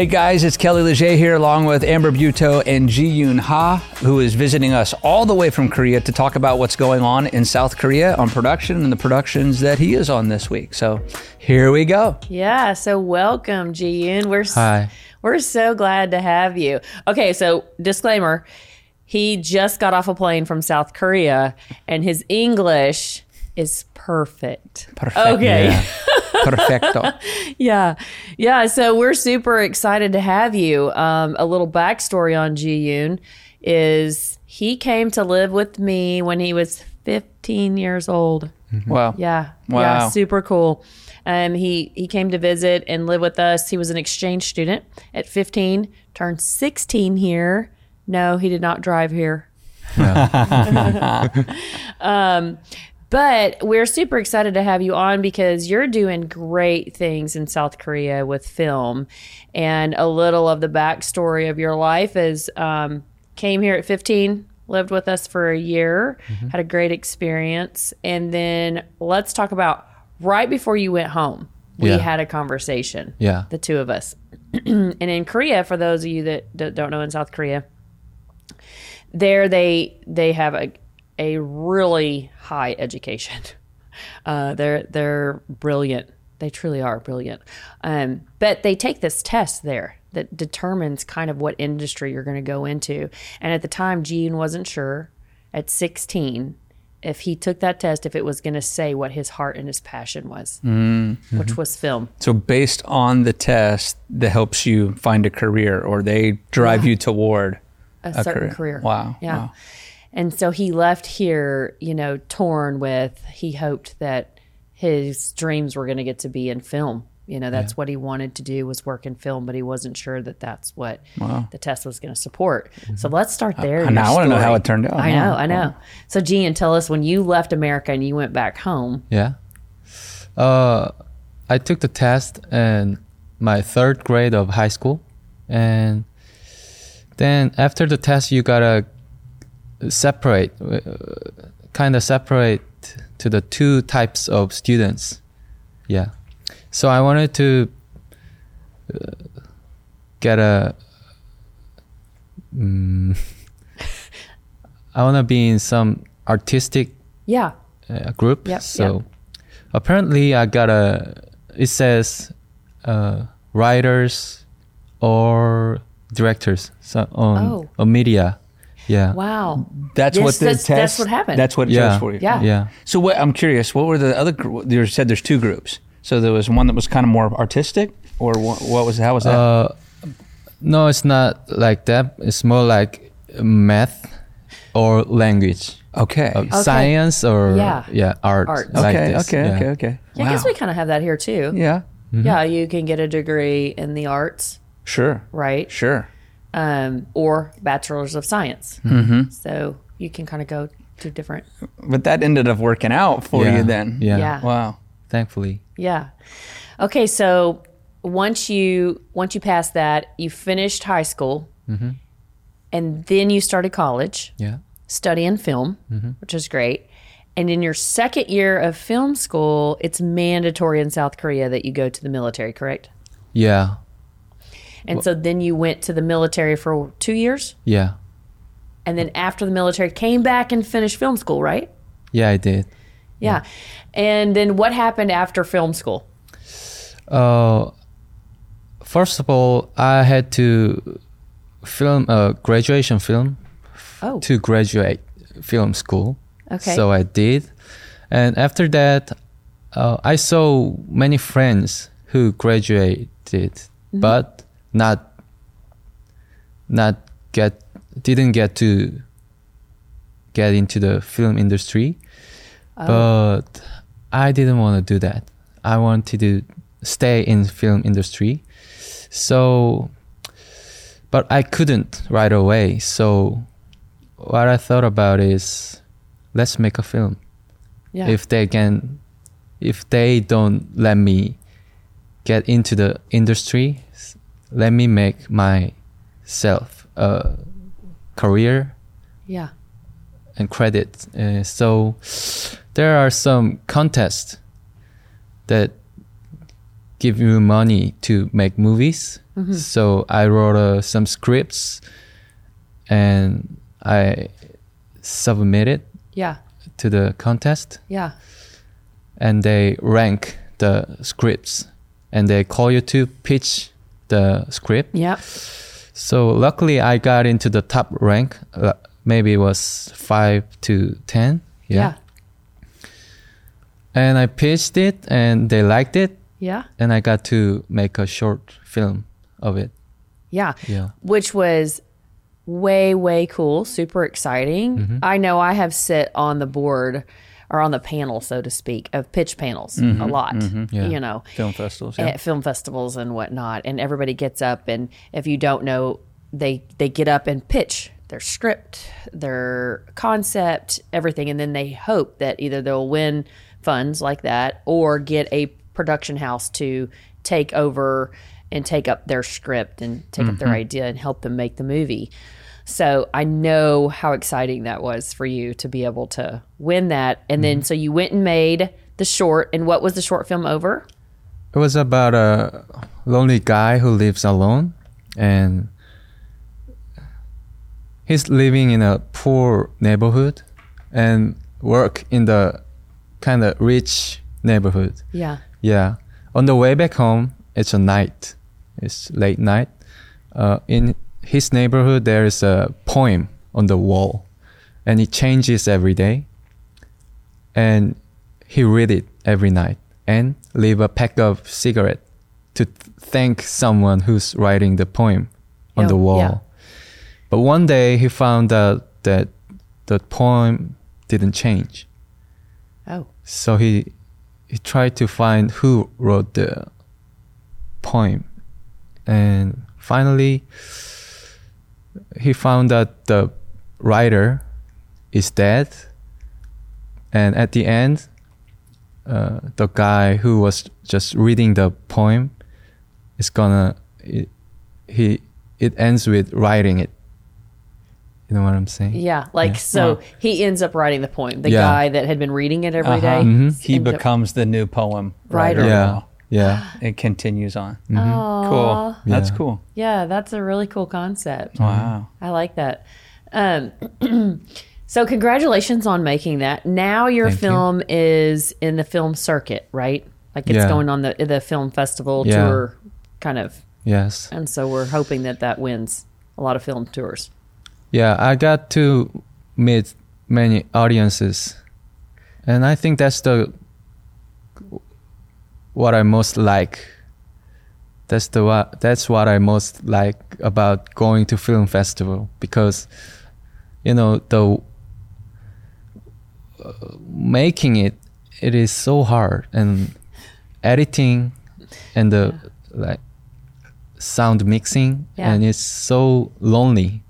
Hey guys, it's Kelly Leger here along with Amber Buto and Jiyun Heo, who is visiting us all the way from Korea to talk about what's going on in South Korea on production and the productions that he is on this week. So here we go. Yeah, so welcome, Jiyun. We're Hi. we're so glad to have you. Okay, so disclaimer, he just got off a plane from South Korea and his English is perfect. Perfect. Okay. Yeah. Perfecto. Yeah. Yeah. So we're super excited to have you. Um, a little backstory on Jiyun is he came to live with me when he was 15 years old. Wow. Yeah. Wow. Yeah. Super cool. Um, he, he came to visit and live with us. He was an exchange student at 15, turned 16 here. No, he did not drive here. um, but we're super excited to have you on because you're doing great things in South Korea with film. And a little of the backstory of your life is um, came here at 15, lived with us for a year, had a great experience. And then let's talk about right before you went home, we Yeah. had a conversation, Yeah. the two of us. and in Korea, for those of you that d- don't know in South Korea, there they they have a a really high education. Uh, they're they're brilliant. They truly are brilliant. Um, but they take this test there that determines kind of what industry you're going to go into. And at the time, Gene wasn't sure at 16 if he took that test if it was going to say what his heart and his passion was, which was film. So based on the test that helps you find a career or they drive you toward a, certain career. Wow. Yeah. Wow. And so he left here, you know, torn with he hoped that his dreams were going to get to be in film. You know, that's what he wanted to do was work in film, but he wasn't sure that that's what the test was going to support. So let's start there. in now your I wanna know how it turned out. I know, I know. So, Jiyun, tell us when you left America and you went back home. Yeah. Uh, I took the test in my third grade of high school, and then after the test, you gotta separate, uh, kind of separate to the two types of students. Yeah. So I wanted to uh, get a. Mm, I want to be in some artistic Yeah. uh, group. Yep, so apparently, I got a. It says uh, writers or directors so on Oh. on media. Yeah. Wow. That's Yes, what the that's- test. that's what happened. That's what it Yeah. chose for you. Yeah. Yeah. So what? I'm curious. What were the other? You said there's two groups. So there was one that was kind of more artistic, or what, what was? How was that? Uh, no, it's not like that. It's more like math or language. okay. Uh, Science or Yeah. yeah, art. Art. like okay. this. okay. Yeah. Okay. Okay. Yeah, I guess we kind of have that here too. Yeah. Yeah, you can get a degree in the arts, Sure. right? Sure. Um, or bachelor's of science. Mm-hmm. So you can kind of go to different. But that ended up working out for Yeah. you then. Yeah. Yeah. Wow. Thankfully. Yeah. Okay, so once you once you passed that, you finished high school, and then you started college, Yeah. studying film, which is great. And in your second year of film school, it's mandatory in South Korea that you go to the military, correct? Yeah. And so then you went to the military for two years, Yeah. and then after the military, came back and finished film school, right? Yeah, I did. Yeah. And then what happened after film school? Uh, first of all, I had to film a graduation film Oh, to graduate film school. Okay. So I did, and after that, uh, I saw many friends who graduated, Mm-hmm. but not not get didn't get to get into the film industry. Oh. But I didn't want to do that. I wanted to stay in film industry. So but I couldn't right away. So what I thought about is let's make a film. yeah. If they can if they don't let me get into the industry, let me make myself a career yeah. and credit. Uh, so there are some contests that give you money to make movies. So I wrote uh, some scripts and I submitted Yeah. to the contest Yeah. and they rank the scripts and they call you to pitch the script. Yeah. So luckily I got into the top rank. Uh, maybe it was 5 to 10. Yeah. And I pitched it and they liked it Yeah. and I got to make a short film of it. Yeah. Yeah. Which was way, way cool, super exciting. Mm-hmm. I know I have sit on the board or on the panel, so to speak, of pitch panels a lot, Mm-hmm. Yeah. you know, Film festivals. Yeah. at film festivals and whatnot. And everybody gets up, and if you don't know, they they get up and pitch their script, their concept, everything, and then they hope that either they'll win funds like that or get a production house to take over and take up their script and take up their idea and help them make the movie. So I know how exciting that was for you to be able to win that. And then so you went and made the short. And what was the short film over? It was about a lonely guy who lives alone and he's living in a poor neighborhood and work in the kind of rich neighborhood. Yeah. Yeah. On the way back home, it's a night. It's late night. Uh, in his neighborhood, there is a poem on the wall, and it changes every day. And he read it every night and leave a pack of cigarette to th- thank someone who's writing the poem on the wall. yeah. But one day he found out that the poem didn't change. Oh. So he he tried to find who wrote the poem, and finally he found that the writer is dead. And at the end, uh, the guy who was just reading the poem is gonna it, he it ends with writing it. You know what I'm saying? Yeah, like Yeah. so Wow. he ends up writing the poem. The Yeah. guy that had been reading it every day. Uh-huh. Mhm. He ended up- becomes the new poem Writer. writer. Yeah, now. Yeah. It continues on. Aw. Cool. That's Yeah. cool. Yeah, that's a really cool concept. Wow. I like that. Um, so congratulations on making that. Now your Thank you. film is in the film circuit, right? Like it's Yeah. going on the the film festival Yeah. tour, kind of. Yes. And so we're hoping that that wins a lot of film tours. Yeah, I got to meet many audiences, and I think that's the what I most like. That's the what that's what I most like about going to film festival because, you know, the uh, making it it is so hard and editing and the like sound mixing Yeah. and it's so lonely.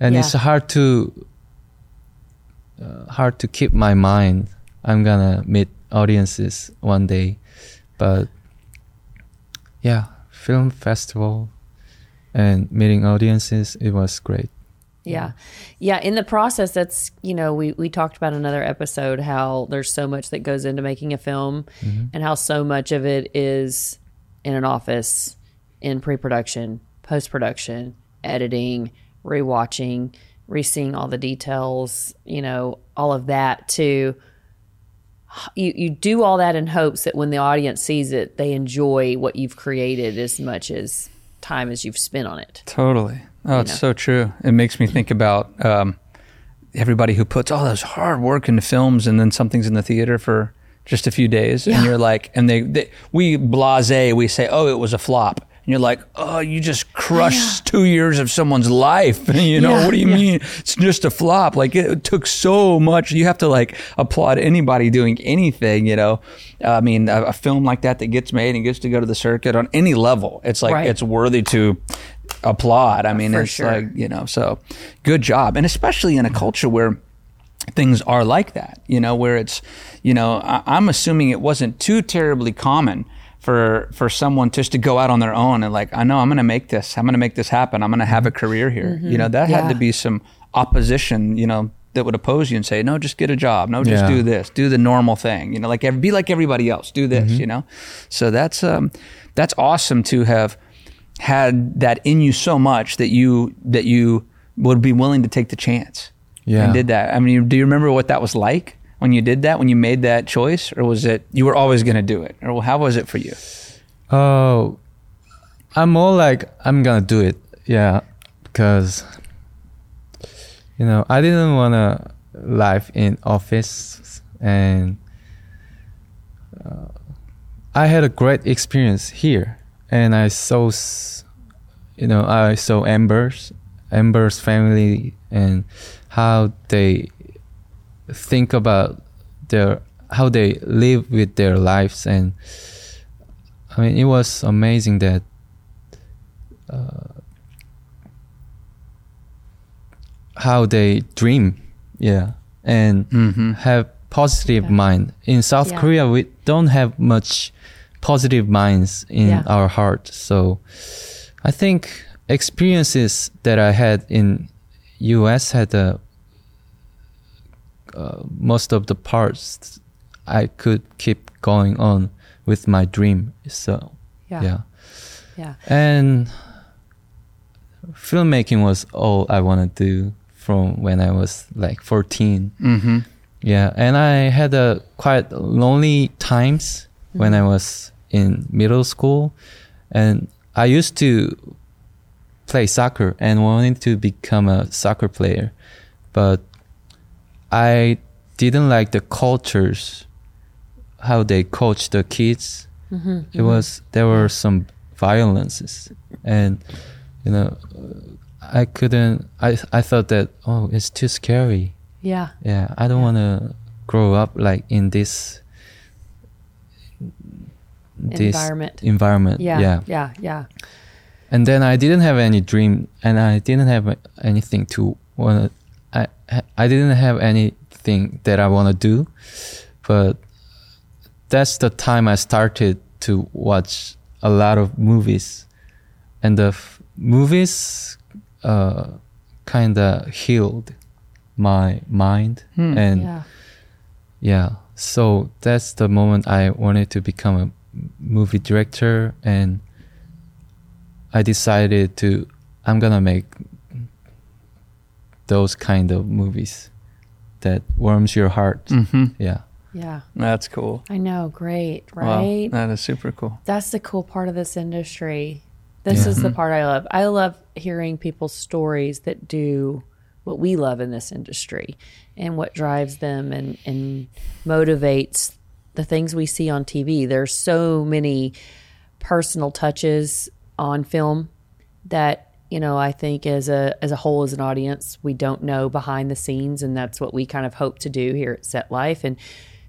And it's hard to uh, hard to keep my mind. I'm gonna meet audiences one day but yeah film festival and meeting audiences it was great Yeah. Yeah. In the process, that's, you know, we, we talked about another episode how there's so much that goes into making a film mm-hmm. and how so much of it is in an office, in pre production, post production, editing, rewatching, re seeing all the details, you know, all of that to. You, you do all that in hopes that when the audience sees it, they enjoy what you've created as much as time as you've spent on it. Totally. Oh, it's know. so true. It makes me think about um, everybody who puts all those hard work into films and then something's in the theater for just a few days, and you're like, and they, they we blase, we say, oh, it was a flop. And you're like, oh, you just crushed two years of someone's life. you know, Yeah, what do you yeah. mean? It's just a flop. Like it took so much. You have to like applaud anybody doing anything, you know. I mean, a, a film like that that gets made and gets to go to the circuit on any level, it's like Right. it's worthy to applaud. I mean, For it's sure. like, you know, so good job. And especially in a culture where things are like that, you know, where it's, you know, I, I'm assuming it wasn't too terribly common for for someone just to go out on their own and like, I know I'm going to make this, I'm going to make this happen, I'm going to have a career here. You know, that had to Mm-hmm. Be some opposition, you know, that would oppose you and say, no, just get a job. No, just Yeah. do this. Do the normal thing. You know, like be like everybody else. Do this. Mm-hmm. You know, so that's um, that's awesome to have had that in you so much that you that you would be willing to take the chance Yeah. and did that. I mean, do you remember what that was like when you did that? When you made that choice, or was it you were always going to do it, or how was it for you? Oh, I'm more like I'm gonna do it. Yeah, because you know I didn't wanna live in office, and uh, I had a great experience here, and I saw, you know, I saw Amber's, Amber's family, and how they think about their how they live with their lives and I mean, it was amazing that uh, how they dream, yeah, and Mm-hmm. have positive Yeah. mind. In South Yeah. Korea, we don't have much positive minds in Yeah. our heart. So, I think experiences that I had in U.S. had a uh, most of the parts I could keep going on with my dream. So Yeah. yeah. Yeah. And filmmaking was all I wanted to do from when I was like 14. Mm-hmm. Yeah, and I had a quite lonely times when I was in middle school, and I used to play soccer and wanted to become a soccer player, but I didn't like the cultures, how they coach the kids. Mm-hmm, it mm-hmm. was there were some violences, and you know, uh, I couldn't. I I thought that oh, it's too scary. Yeah. Yeah, I don't want to grow up like in this this Environment. environment. Yeah. yeah. Yeah. Yeah. And then I didn't have any dream, and I didn't have anything to want. I I didn't have anything that I want to do, but that's the time I started to watch a lot of movies, and the f- movies uh, kind of healed my mind Hmm. and Yeah. yeah. So that's the moment I wanted to become a movie director and I decided to I'm going to make those kind of movies that warms your heart. Mm-hmm. Yeah. Yeah. That's cool. I know. Great. Wow, Right. that is super cool. That's the cool part of this industry. This Yeah. is the part I love. I love hearing people's stories that do what we love in this industry and what drives them and, and motivates the things we see on TV. There's so many personal touches on film that you know I think as a as a whole as an audience we don't know behind the scenes and that's what we kind of hope to do here at Set Life and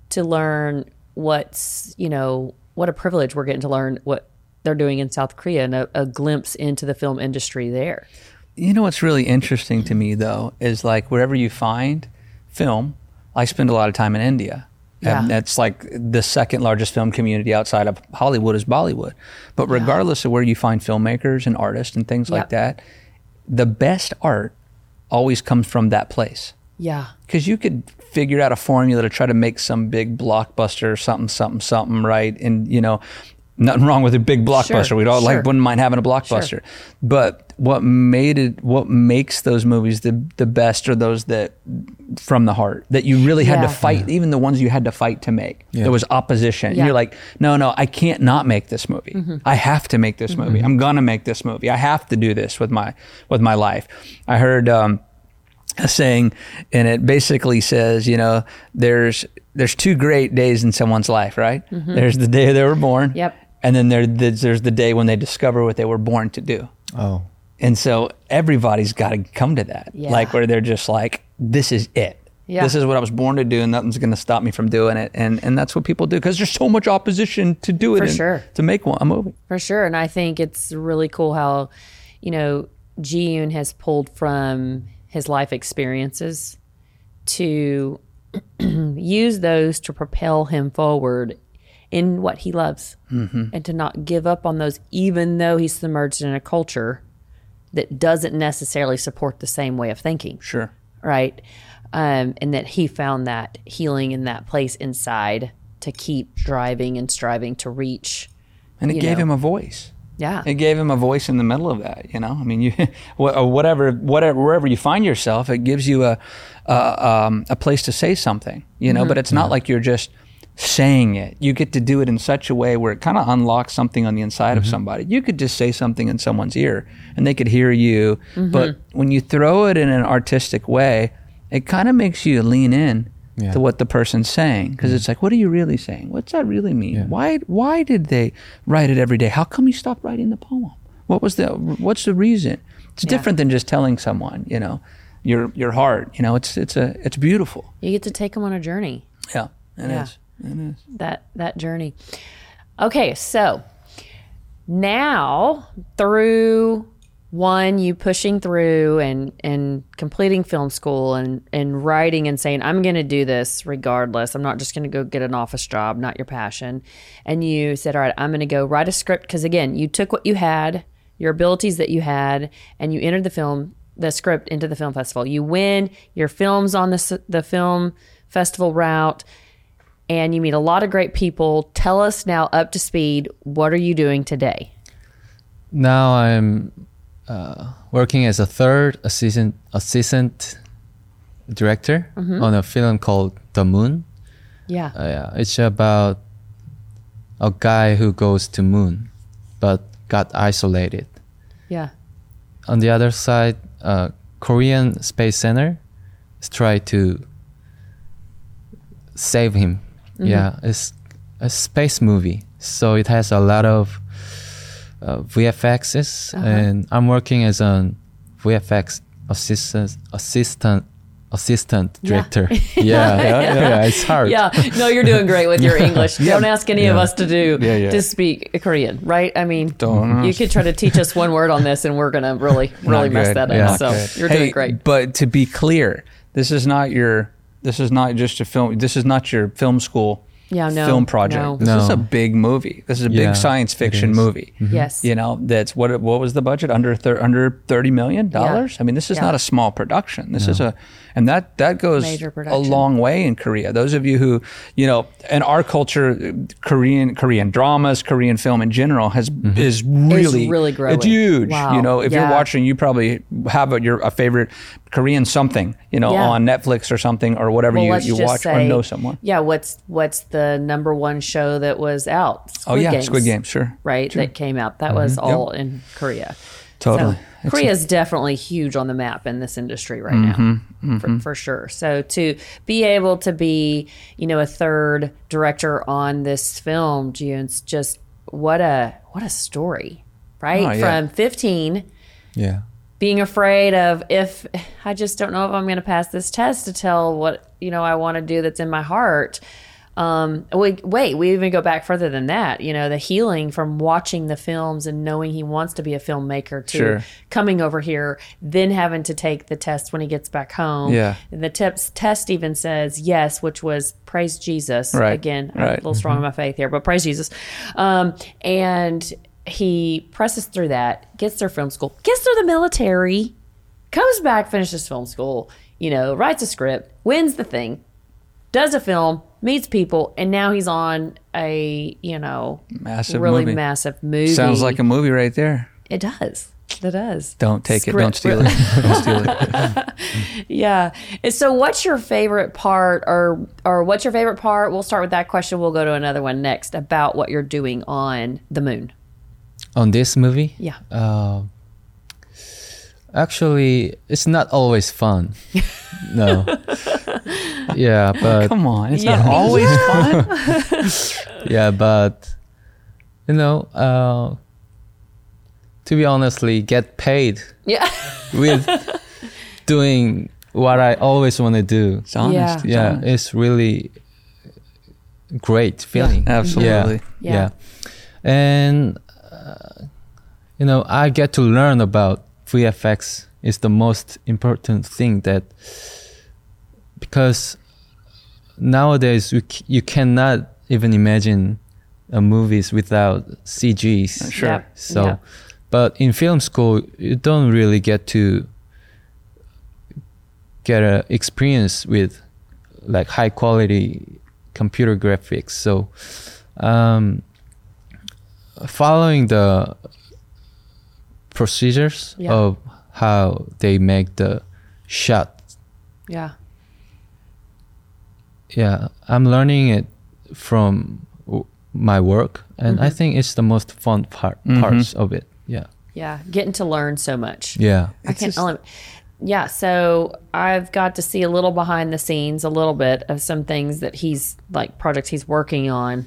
to learn what's you know what a privilege we're getting to learn what they're doing in South Korea and a, a glimpse into the film industry there. You know what's really interesting to me though is like wherever you find film, I spend a lot of time in India. And Yeah. that's like the second largest film community outside of Hollywood is Bollywood. But regardless of where you find filmmakers and artists and things like that, the best art always comes from that place. Yeah. Because you could figure out a formula to try to make some big blockbuster, or something, something, something, right? And you know, nothing wrong with a big blockbuster. Sure, We'd all sure. like wouldn't mind having a blockbuster. But what made it, what makes those movies the the best are those that from the heart that you really had Yeah. to fight. Even the ones you had to fight to make, Yeah. there was opposition. Yeah. You're like, no, no, I can't not make this movie. Mm-hmm. I have to make this movie. Mm-hmm. I'm gonna make this movie. I have to do this with my with my life. I heard. Um, a saying and it basically says you know there's there's two great days in someone's life right mm-hmm. there's the day they were born Yep. and then there, there's, there's the day when they discover what they were born to do Oh. And so everybody's got to come to that Yeah. like where they're just like this is it Yeah. this is what i was born to do and nothing's going to stop me from doing it and and that's what people do because there's so much opposition to do it For and sure. to make one, a movie For sure. And I think it's really cool how, you know, Jiyun has pulled from his life experiences to use those to propel him forward in what he loves mm-hmm. and to not give up on those, even though he's submerged in a culture that doesn't necessarily support the same way of thinking sure right? um, and that he found that healing in that place inside to keep driving and striving to reach. And it gave know. him a voice. Yeah, It gave him a voice in the middle of that. You know, I mean, you whatever, whatever, wherever you find yourself, it gives you a a, um, a place to say something. You know, but it's not like you're just saying it. You get to do it in such a way where it kind of unlocks something on the inside of mm-hmm. somebody. You could just say something in someone's ear and they could hear you. Mm-hmm. But when you throw it in an artistic way, it kind of makes you lean in Yeah. to what the person's saying because it's like, what are you really saying? What's that really mean? Yeah. Why why did they write it every day? How come you stopped writing the poem? What was the what's the reason? It's Yeah. different than just telling someone, you know, your your heart. You know, it's it's a it's beautiful. you get to take them on a journey. Yeah, it is. That that journey. Okay, so now through one you pushing through and and completing film school and and writing and saying I'm going to do this regardless. I'm not just going to go get an office job, not your passion. And you said, "All right, I'm going to go write a script because again, you took what you had, your abilities that you had and you entered the film the script into the film festival. You win, your film's on the the film festival route and you meet a lot of great people. Tell us now up to speed, what are you doing today? Now I'm uh, working as a third assistant assistant director on a film called The Moon. Yeah. Uh, yeah, it's about a guy who goes to moon, but got isolated. yeah. On the other side, uh, Korean Space Center is trying to save him. Yeah, it's a space movie, so it has a lot of uh, VFXs, and I'm working as an VFX assistant assistant assistant Yeah. director. Yeah, yeah, yeah, it's hard. Yeah. No, you're doing great with your English. Don't ask any of us to do Yeah, yeah. to speak Korean, right? I mean, Don't you could try to teach us one word on this and we're to really really mess good. that up. Yeah. So, Not you're Hey, doing great. But to be clear, this is not your this is not just a film. This is not your film school Yeah, no, film project. no. This is a big movie. This is a big Yeah, science it fiction is. movie. Mm-hmm. Yes. You know, that's what what was the budget under thir- under 30 million dollars? I mean, this is Yeah. not a small production. This is a and that that goes a long way in Korea. Those of you who, you know, in our culture Korean Korean dramas, Korean film in general has mm-hmm. is really really growing. It's huge. Wow. You know, if Yeah. you're watching you probably have a, your a favorite Korean something, you know, Yeah. on Netflix or something or whatever Well, you, you watch say, or know someone. Yeah, what's what's the number one show that was out? oh yeah, Squid Game, sure. right? That came out. That was all in Korea. Totally. So, Korea is definitely huge on the map in this industry right Mm-hmm, now, For, for sure. So to be able to be, you know, a third director on this film, June's just what a what a story, right? Oh, yeah. From 15 yeah. being afraid of if I just don't know if I'm going to pass this test to tell what you know I want to do that's in my heart. Um, wait, wait, we even go back further than that. You know, the healing from watching the films and knowing he wants to be a filmmaker to Sure. coming over here, then having to take the test when he gets back home. Yeah. And the tips, test even says yes, which was praise Jesus. Right, Again, right. a little strong in my faith here, but praise Jesus. Um, and he presses through that, gets through film school, gets through the military, comes back, finishes film school, you know, writes a script, wins the thing, does a film, meets people, and now he's on a, you know, Massive really movie. massive movie. Sounds like a movie right there. it does. It does. Don't take it. Don't steal it. Don't steal it. Yeah. And so what's your favorite part or or what's your favorite part? We'll start with that question. We'll go to another one next about what you're doing on the moon. On this movie, Yeah. Uh, actually, it's not always fun. no. Yeah, but Come on, it's Yeah. not always fun. yeah, but you know, uh, to be honestly, get paid yeah. with doing what I always want to do. It's honest. Yeah. It's yeah, honest. it's really great feeling. absolutely. Yeah, Yeah. yeah. and uh, you know, I get to learn about VFX is the most important thing that because nowadays you, c- you cannot even imagine a movies without CGs. Sure. Yep. So, Yep. but in film school, you don't really get to get a experience with like high quality computer graphics. So, um, following the procedures Yeah. of how they make the shot, Yeah. Yeah, I'm learning it from w- my work, and I Mhm. think it's the most fun part Mhm. parts of it. Yeah, Yeah. Getting to learn so much. yeah, I It's can't just- only. Yeah, so I've got to see a little behind the scenes, a little bit of some things that he's like projects he's working on.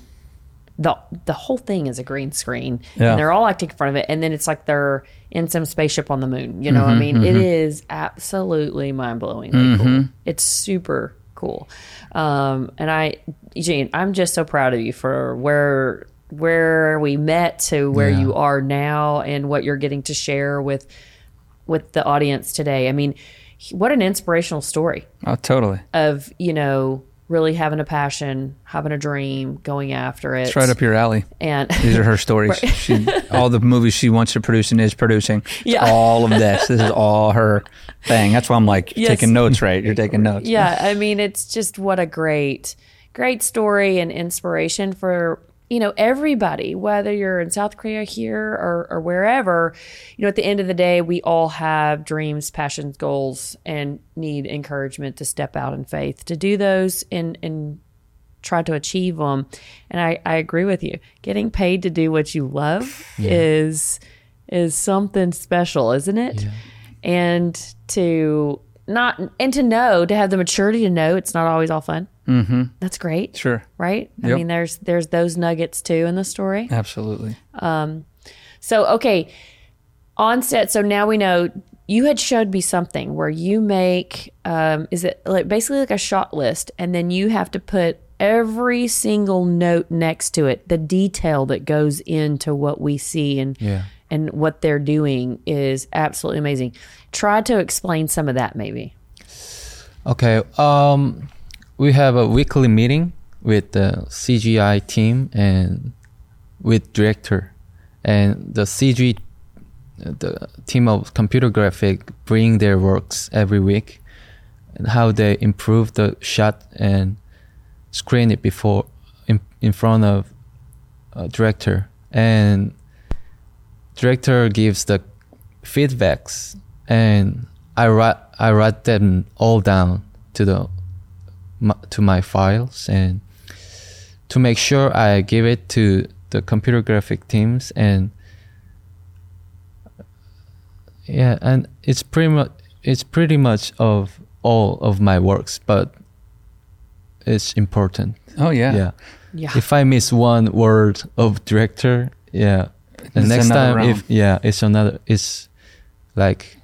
the The whole thing is a green screen, Yeah. and they're all acting in front of it, and then it's like they're in some spaceship on the moon. You know, what I mean, it is absolutely mind blowingly cool. It's super cool, um, and I, Gene, I'm just so proud of you for where where we met to where Yeah. you are now, and what you're getting to share with with the audience today. I mean, what an inspirational story Oh, totally. of, you know, really having a passion, having a dream, going after it. It's right up your alley. And These are her stories. She, all the movies she wants to produce and is producing. It's Yeah. All of this. This is all her thing. That's why I'm like Yes. taking notes, right? You're taking notes. yeah, I mean, it's just what a great, great story and inspiration for you know everybody, whether you're in South Korea here or, or wherever. You know, at the end of the day, we all have dreams, passions, goals, and need encouragement to step out in faith to do those and and try to achieve them. And I, I agree with you. Getting paid to do what you love is is something special, isn't it? And to not and to know to have the maturity to know it's not always all fun. Mm-hmm. That's great, Sure. right? I mean, there's there's those nuggets too in the story. Absolutely. Um, so okay, on set. So now we know you had showed me something where you make um, is it like basically like a shot list, and then you have to put every single note next to it. The detail that goes into what we see and Yeah. and what they're doing is absolutely amazing. Try to explain some of that, maybe. Okay. Um, we have a weekly meeting with the CGI team and with director, and the CG, the team of computer graphic bring their works every week, and how they improve the shot and screen it before in in front of director. And director gives the feedbacks and I write I write them all down to the my, to my files and to make sure I give it to the computer graphic teams and yeah and it's pretty much it's pretty much of all of my works but it's important Oh yeah. yeah Yeah. if I miss one word of director, yeah, the next another time, if yeah, it's another. It's like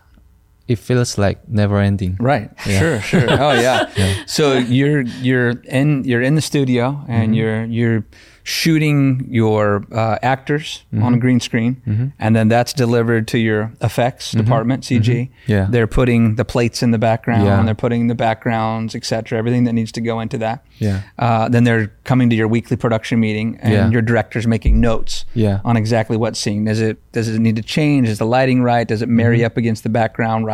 it feels like never ending. Right. Yeah. Sure. Sure. Oh yeah. Yeah. So you're you're in you're in the studio and you're you're shooting your uh, actors on a green screen, and then that's delivered to your effects department, CG. Yeah. They're putting the plates in the background. Yeah. They're putting the backgrounds, etc. Everything that needs to go into that. Yeah. Uh, then they're coming to your weekly production meeting, and Yeah. your director's making notes Yeah. on exactly what's seen. Does it does it need to change? Is the lighting right? Does it marry Mm-hmm. up against the background right?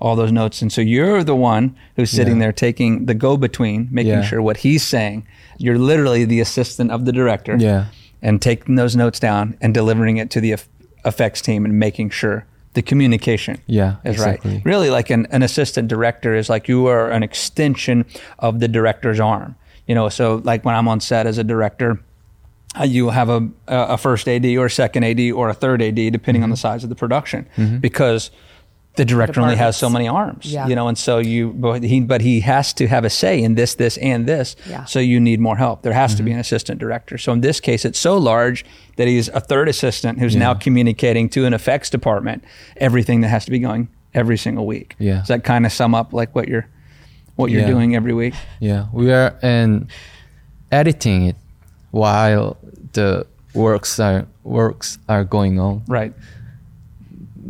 All those notes, and so you're the one who's sitting Yeah. there taking the go between, making Yeah. sure what he's saying. You're literally the assistant of the director, Yeah. and taking those notes down and delivering it to the effects team and making sure the communication Yeah, is exactly. right. Really, like an, an assistant director is like you are an extension of the director's arm. You know, so like when I'm on set as a director, uh, you have a, a first AD or a second AD or a third AD, depending on the Mm-hmm. size of the production, because the director only has so many arms. Yeah. You know, and so you, but he, but he has to have a say in this, this, and this. Yeah. So you need more help. There has to Mm-hmm. be an assistant director. So in this case, it's so large that he's a third assistant who's now communicating to an effects department everything that has to be going every single week. Yeah. Does that kind of sum up like what you're, what you're Yeah. doing every week? Yeah, we are and editing it while the works are works are going on. Right.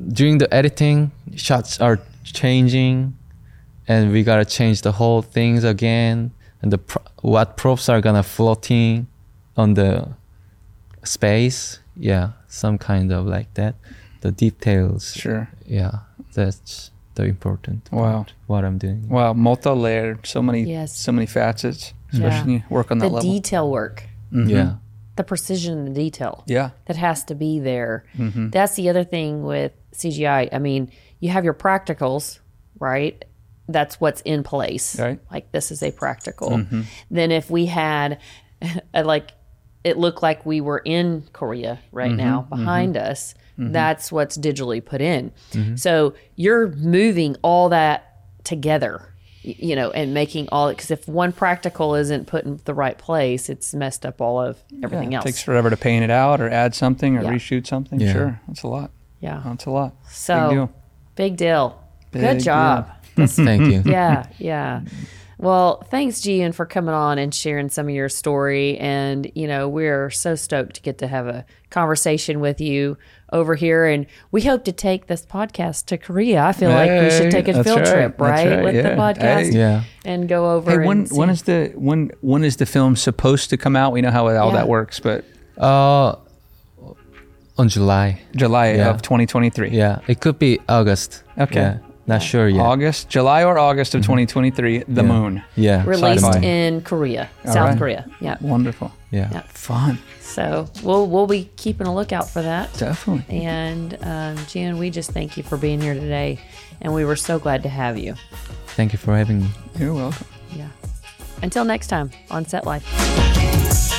During the editing, shots are changing, and we gotta change the whole things again. And the pro- what props are gonna floating on the space. Yeah, some kind of like that. The details. Sure. Yeah, that's the important Wow. part, what I'm doing. Wow, multi-layered, so many, Yes. so many facets. Yeah. Especially when you work on that the level. detail work, Yeah. the precision in the detail. yeah, that has to be there. Mm-hmm. That's the other thing with CGI. I mean, you have your practicals, right? That's what's in place. Right. Like this is a practical. Mm-hmm. Then if we had a, like it looked like we were in Korea right Mm-hmm. now behind us, that's what's digitally put in. Mm-hmm. So you're moving all that together. You know, and making all because if one practical isn't put in the right place, it's messed up all of everything yeah. It else. takes forever to paint it out or add something or Yeah. reshoot something. Yeah. Sure, that's a lot. yeah. That's a lot. So Big deal. big Good job. Thank you. yeah, yeah. Well, thanks, Jiyun, for coming on and sharing some of your story. And, you know, we're so stoked to get to have a conversation with you over here. And we hope to take this podcast to Korea. I feel like we should take a field right, trip, right, right, with the podcast Hey. Yeah. and go over. Hey, when see- when is the when when is the film supposed to come out? We know how all Yeah. that works, but Uh, on July. July Yeah. of 2023. Yeah, it could be August. Okay. Yeah, not sure yet. August, July or August of 2023. The Yeah. Moon. Yeah. released Sci-fi. in Korea, South right. Korea. Yeah. Wonderful. Yeah. Yeah. Fun. So we'll we'll be keeping a lookout for that. Definitely. And um, Jan, we just thank you for being here today, and we were so glad to have you. Thank you for having me. You're welcome. Yeah. Until next time on Set Life.